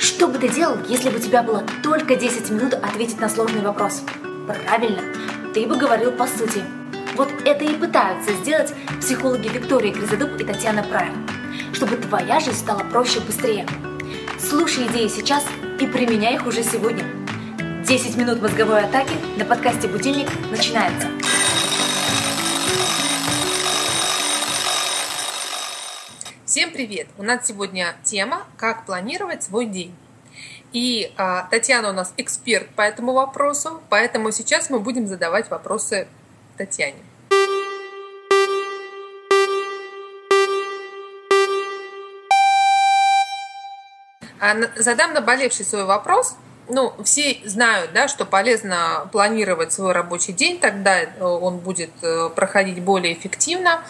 Что бы ты делал, если бы у тебя было только 10 минут ответить на сложный вопрос? Правильно, ты бы говорил по сути. Вот это и пытаются сделать психологи Виктория Гризодуб и Татьяна Прайм, чтобы твоя жизнь стала проще и быстрее. Слушай идеи сейчас и применяй их уже сегодня. 10 минут мозговой атаки на подкасте «Будильник» начинается. Всем привет! У нас сегодня тема «Как планировать свой день». И а, Татьяна у нас эксперт по этому вопросу, поэтому сейчас мы будем задавать вопросы Татьяне. А, задам наболевший свой вопрос – ну, все знают, да, что полезно планировать свой рабочий день, тогда э, он будет э, проходить более эффективно.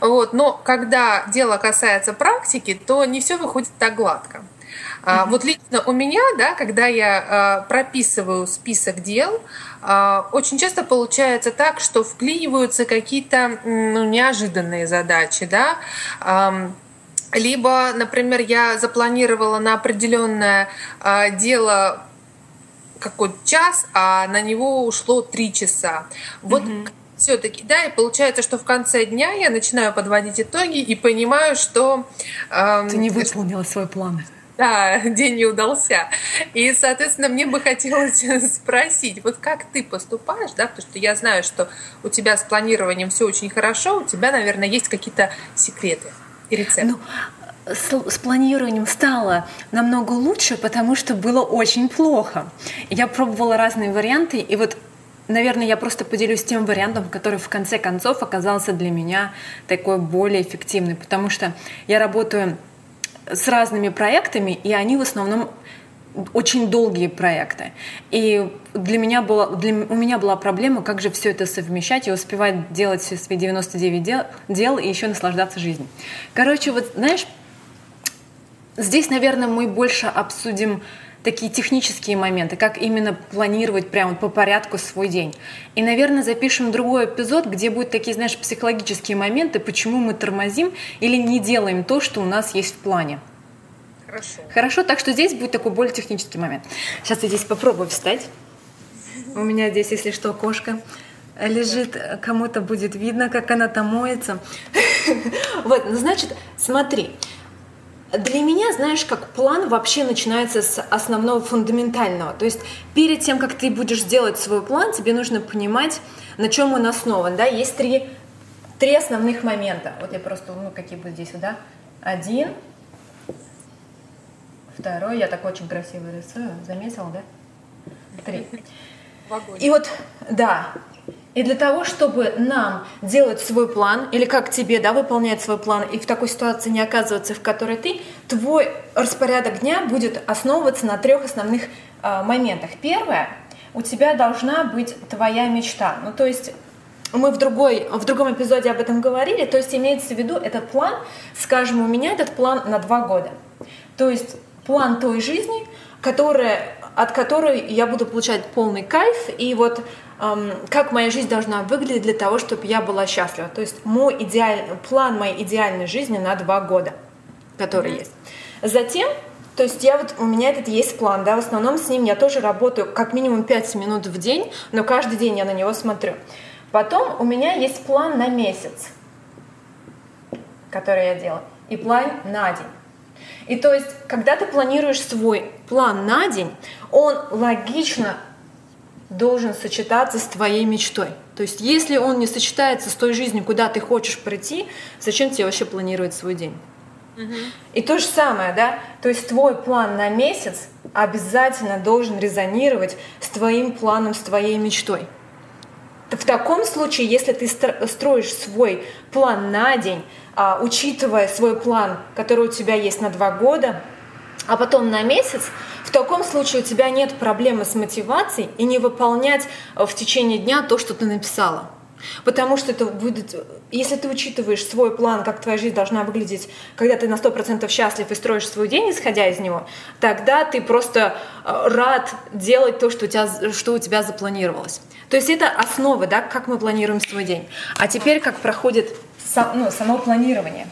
Вот. Но когда дело касается практики, то не все выходит так гладко. Mm-hmm. Вот лично у меня, да, когда я а, прописываю список дел, очень часто получается так, что вклиниваются какие-то ну, неожиданные задачи, да, либо, например, я запланировала на определенное дело какой-то час, а на него ушло три часа. Вот угу. все-таки, да, и получается, что в конце дня я начинаю подводить итоги и понимаю, что... Эм, Ты не выполнила свой план. Да, день не удался. И, соответственно, мне бы хотелось спросить, вот как ты поступаешь, да, потому что я знаю, что у тебя с планированием все очень хорошо, у тебя, наверное, есть какие-то секреты и рецепты. Ну, с, с планированием стало намного лучше, потому что было очень плохо. Я пробовала разные варианты, и вот Наверное, я просто поделюсь тем вариантом, который в конце концов оказался для меня такой более эффективный, потому что я работаю с разными проектами, и они в основном очень долгие проекты. И для меня было, для, у меня была проблема, как же все это совмещать и успевать делать свои 99 дел, дел и еще наслаждаться жизнью. Короче, вот знаешь, Здесь, наверное, мы больше обсудим такие технические моменты, как именно планировать прямо по порядку свой день. И, наверное, запишем другой эпизод, где будут такие, знаешь, психологические моменты, почему мы тормозим или не делаем то, что у нас есть в плане. Хорошо. Хорошо, так что здесь будет такой более технический момент. Сейчас я здесь попробую встать. У меня здесь, если что, кошка лежит, кому-то будет видно, как она там моется. Вот, ну, значит, смотри, для меня, знаешь, как план вообще начинается с основного фундаментального. То есть перед тем, как ты будешь делать свой план, тебе нужно понимать, на чем он основан. Да? Есть три, три основных момента. Вот я просто, ну, какие будут здесь, да? Один, второй, я так очень красиво рисую, заметила, да? Три. И вот, да, и для того, чтобы нам делать свой план, или как тебе, да, выполнять свой план, и в такой ситуации не оказываться, в которой ты, твой распорядок дня будет основываться на трех основных э, моментах. Первое, у тебя должна быть твоя мечта. Ну, то есть мы в, другой, в другом эпизоде об этом говорили, то есть имеется в виду этот план, скажем, у меня этот план на два года. То есть план той жизни, которая, от которой я буду получать полный кайф, и вот как моя жизнь должна выглядеть для того, чтобы я была счастлива. То есть мой идеальный, план моей идеальной жизни на два года, который mm-hmm. есть. Затем, то есть я вот, у меня этот есть план, да, в основном с ним я тоже работаю как минимум 5 минут в день, но каждый день я на него смотрю. Потом у меня есть план на месяц, который я делаю, и план на день. И то есть, когда ты планируешь свой план на день, он логично должен сочетаться с твоей мечтой. То есть, если он не сочетается с той жизнью, куда ты хочешь прийти, зачем тебе вообще планировать свой день? Угу. И то же самое, да, то есть твой план на месяц обязательно должен резонировать с твоим планом, с твоей мечтой. В таком случае, если ты строишь свой план на день, а, учитывая свой план, который у тебя есть на два года, а потом на месяц, в таком случае у тебя нет проблемы с мотивацией и не выполнять э, в течение дня то, что ты написала. Потому что это будет, если ты учитываешь свой план, как твоя жизнь должна выглядеть, когда ты на 100% счастлив и строишь свой день, исходя из него, тогда ты просто э, рад делать то, что у тебя, что у тебя запланировалось. То есть это основа, да, как мы планируем свой день. А теперь как проходит сам, ну, само планирование.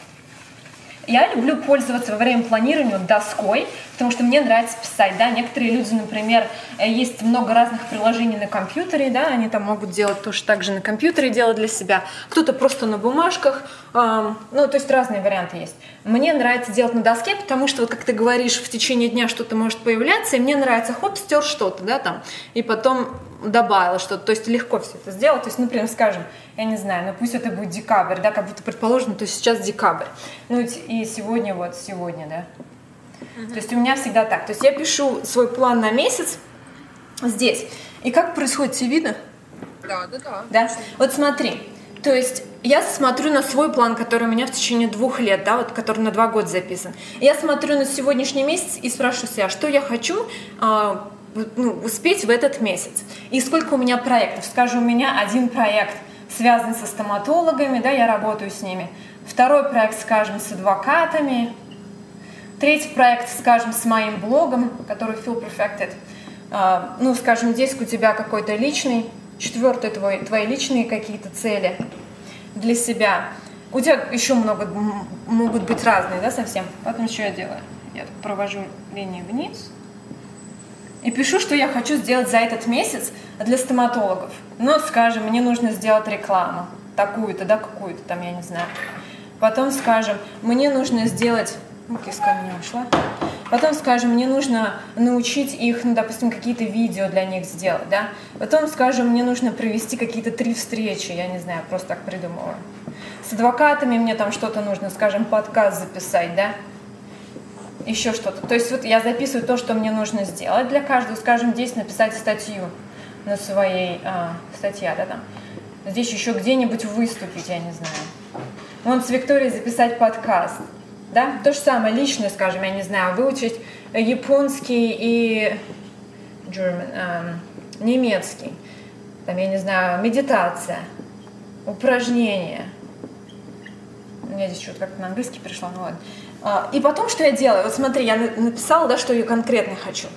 Я люблю пользоваться во время планирования доской, потому что мне нравится писать, да, некоторые люди, например, э, есть много разных приложений на компьютере, да, они там могут делать тоже так же на компьютере, делать для себя, кто-то просто на бумажках, эм, ну, то есть разные варианты есть. Мне нравится делать на доске, потому что, вот как ты говоришь, в течение дня что-то может появляться, и мне нравится, хоп, стер что-то, да, там, и потом добавила что-то, то есть легко все это сделать, то есть, например, скажем, я не знаю, ну пусть это будет декабрь, да, как будто предположим, то есть сейчас декабрь, ну и сегодня вот, сегодня, да. То есть у меня всегда так, то есть я пишу свой план на месяц здесь, и как происходит, все видно? Да, да, да. Да? Вот смотри, то есть я смотрю на свой план, который у меня в течение двух лет, да, вот который на два года записан. Я смотрю на сегодняшний месяц и спрашиваю себя, что я хочу а, ну, успеть в этот месяц. И сколько у меня проектов. Скажем, у меня один проект связан со стоматологами, да, я работаю с ними. Второй проект, скажем, с адвокатами. Третий проект, скажем, с моим блогом, который Feel Perfected. Uh, ну, скажем, здесь у тебя какой-то личный. Четвертый твой, твои личные какие-то цели для себя. У тебя еще много могут быть разные, да, совсем. Потом что я делаю? Я провожу линии вниз и пишу, что я хочу сделать за этот месяц для стоматологов. Ну, скажем, мне нужно сделать рекламу, такую-то, да, какую-то там, я не знаю. Потом, скажем, мне нужно сделать... Ну, киска меня ушла. Потом, скажем, мне нужно научить их, ну, допустим, какие-то видео для них сделать, да. Потом, скажем, мне нужно провести какие-то три встречи, я не знаю, просто так придумала. С адвокатами мне там что-то нужно, скажем, подкаст записать, да еще что-то. То есть вот я записываю то, что мне нужно сделать для каждого. Скажем, здесь написать статью на своей а, статье, да, там. Здесь еще где-нибудь выступить, я не знаю. Вон с Викторией записать подкаст. Да? То же самое, личное, скажем, я не знаю, выучить японский и German, эм, немецкий. Там, я не знаю, медитация, упражнения. У меня здесь что-то как-то на английский перешло, ну ладно. А, и потом, что я делаю? Вот смотри, я написала, да, что я конкретно хочу.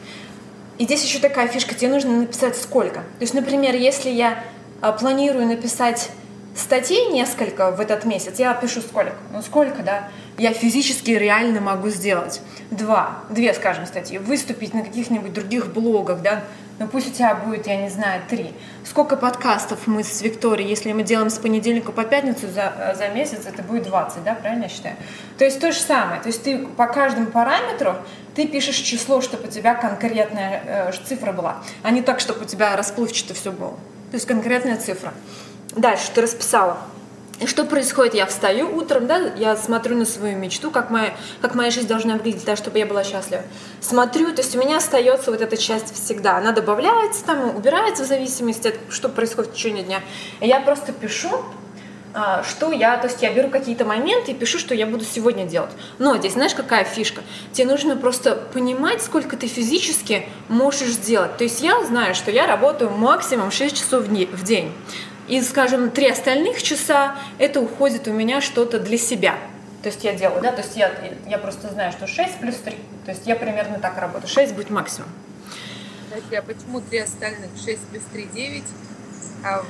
И здесь еще такая фишка, тебе нужно написать сколько. То есть, например, если я а, планирую написать статей несколько в этот месяц, я пишу сколько. Ну сколько, да, я физически реально могу сделать. Два, две, скажем, статьи. Выступить на каких-нибудь других блогах, да, ну пусть у тебя будет, я не знаю, три. Сколько подкастов мы с Викторией, если мы делаем с понедельника по пятницу за, за месяц, это будет 20, да, правильно я считаю? То есть то же самое, то есть ты по каждому параметру ты пишешь число, чтобы у тебя конкретная э, цифра была, а не так, чтобы у тебя расплывчато все было. То есть конкретная цифра. Дальше ты расписала. И что происходит? Я встаю утром, да, я смотрю на свою мечту, как моя, как моя жизнь должна выглядеть, да, чтобы я была счастлива. Смотрю, то есть у меня остается вот эта часть всегда. Она добавляется, там, убирается в зависимости от что происходит в течение дня. И я просто пишу, а, что я, то есть я беру какие-то моменты и пишу, что я буду сегодня делать. Но здесь знаешь, какая фишка? Тебе нужно просто понимать, сколько ты физически можешь сделать. То есть я знаю, что я работаю максимум 6 часов в день. И, скажем, три остальных часа это уходит у меня что-то для себя. То есть я делаю, да, то есть я, я просто знаю, что 6 плюс 3. То есть я примерно так работаю. 6 будет максимум. Подожди, а почему три остальных? 6 плюс 3 – 9, а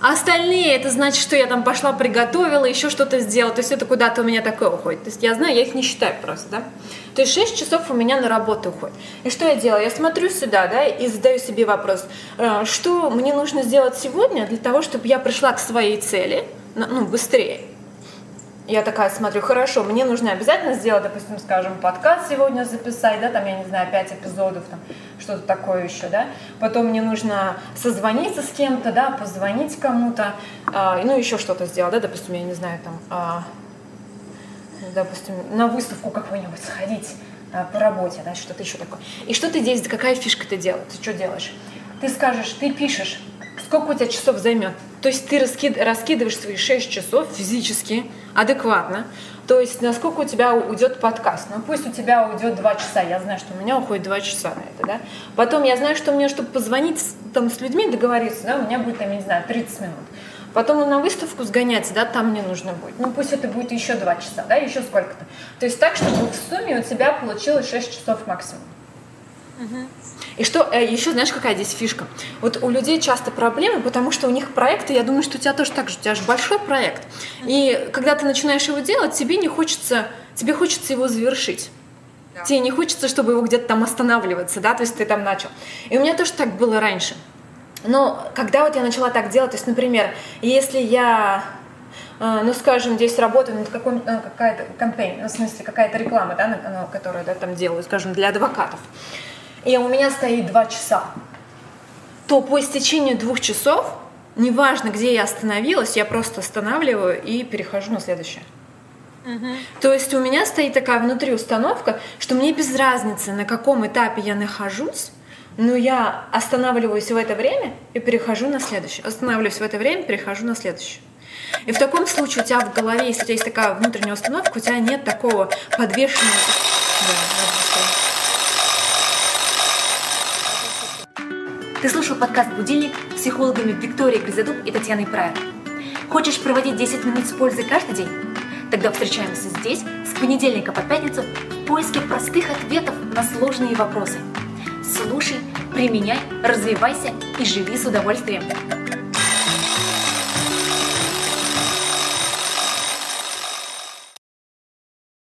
а остальные, это значит, что я там пошла, приготовила, еще что-то сделала. То есть это куда-то у меня такое уходит. То есть я знаю, я их не считаю просто, да. То есть 6 часов у меня на работу уходит. И что я делаю? Я смотрю сюда, да, и задаю себе вопрос, э, что мне нужно сделать сегодня для того, чтобы я пришла к своей цели, ну, быстрее я такая смотрю, хорошо, мне нужно обязательно сделать, допустим, скажем, подкаст сегодня записать, да, там, я не знаю, пять эпизодов, там, что-то такое еще, да. Потом мне нужно созвониться с кем-то, да, позвонить кому-то, а, ну, еще что-то сделать, да, допустим, я не знаю, там, а, допустим, на выставку какую-нибудь сходить а, по работе, да, что-то еще такое. И что ты здесь, какая фишка ты делаешь, ты что делаешь? Ты скажешь, ты пишешь, сколько у тебя часов займет. То есть ты раскид, раскидываешь свои 6 часов физически, адекватно. То есть насколько у тебя уйдет подкаст. Ну пусть у тебя уйдет 2 часа. Я знаю, что у меня уходит 2 часа на это. Да? Потом я знаю, что мне, чтобы позвонить там, с людьми, договориться, да, у меня будет, там, я не знаю, 30 минут. Потом на выставку сгонять, да, там мне нужно будет. Ну пусть это будет еще 2 часа, да, еще сколько-то. То есть так, чтобы в сумме у тебя получилось 6 часов максимум. И что э, еще, знаешь, какая здесь фишка? Вот у людей часто проблемы, потому что у них проекты, я думаю, что у тебя тоже так же, у тебя же большой проект. И когда ты начинаешь его делать, тебе не хочется, тебе хочется его завершить. Да. Тебе не хочется, чтобы его где-то там останавливаться, да, то есть ты там начал. И у меня тоже так было раньше. Но когда вот я начала так делать, то есть, например, если я э, ну, скажем, здесь работаю над какой, э, какая-то кампейн, ну, в смысле, какая-то реклама, да, которую да, там делаю, скажем, для адвокатов и у меня стоит два часа, то по истечению двух часов, неважно, где я остановилась, я просто останавливаю и перехожу на следующее. Угу. То есть у меня стоит такая внутри установка, что мне без разницы, на каком этапе я нахожусь, но я останавливаюсь в это время и перехожу на следующее. Останавливаюсь в это время, перехожу на следующее. И в таком случае у тебя в голове, если у тебя есть такая внутренняя установка, у тебя нет такого подвешенного... Да, Ты слушал подкаст «Будильник» с психологами Викторией Гризадуб и Татьяной Прайер. Хочешь проводить 10 минут с пользой каждый день? Тогда встречаемся здесь с понедельника по пятницу в поиске простых ответов на сложные вопросы. Слушай, применяй, развивайся и живи с удовольствием.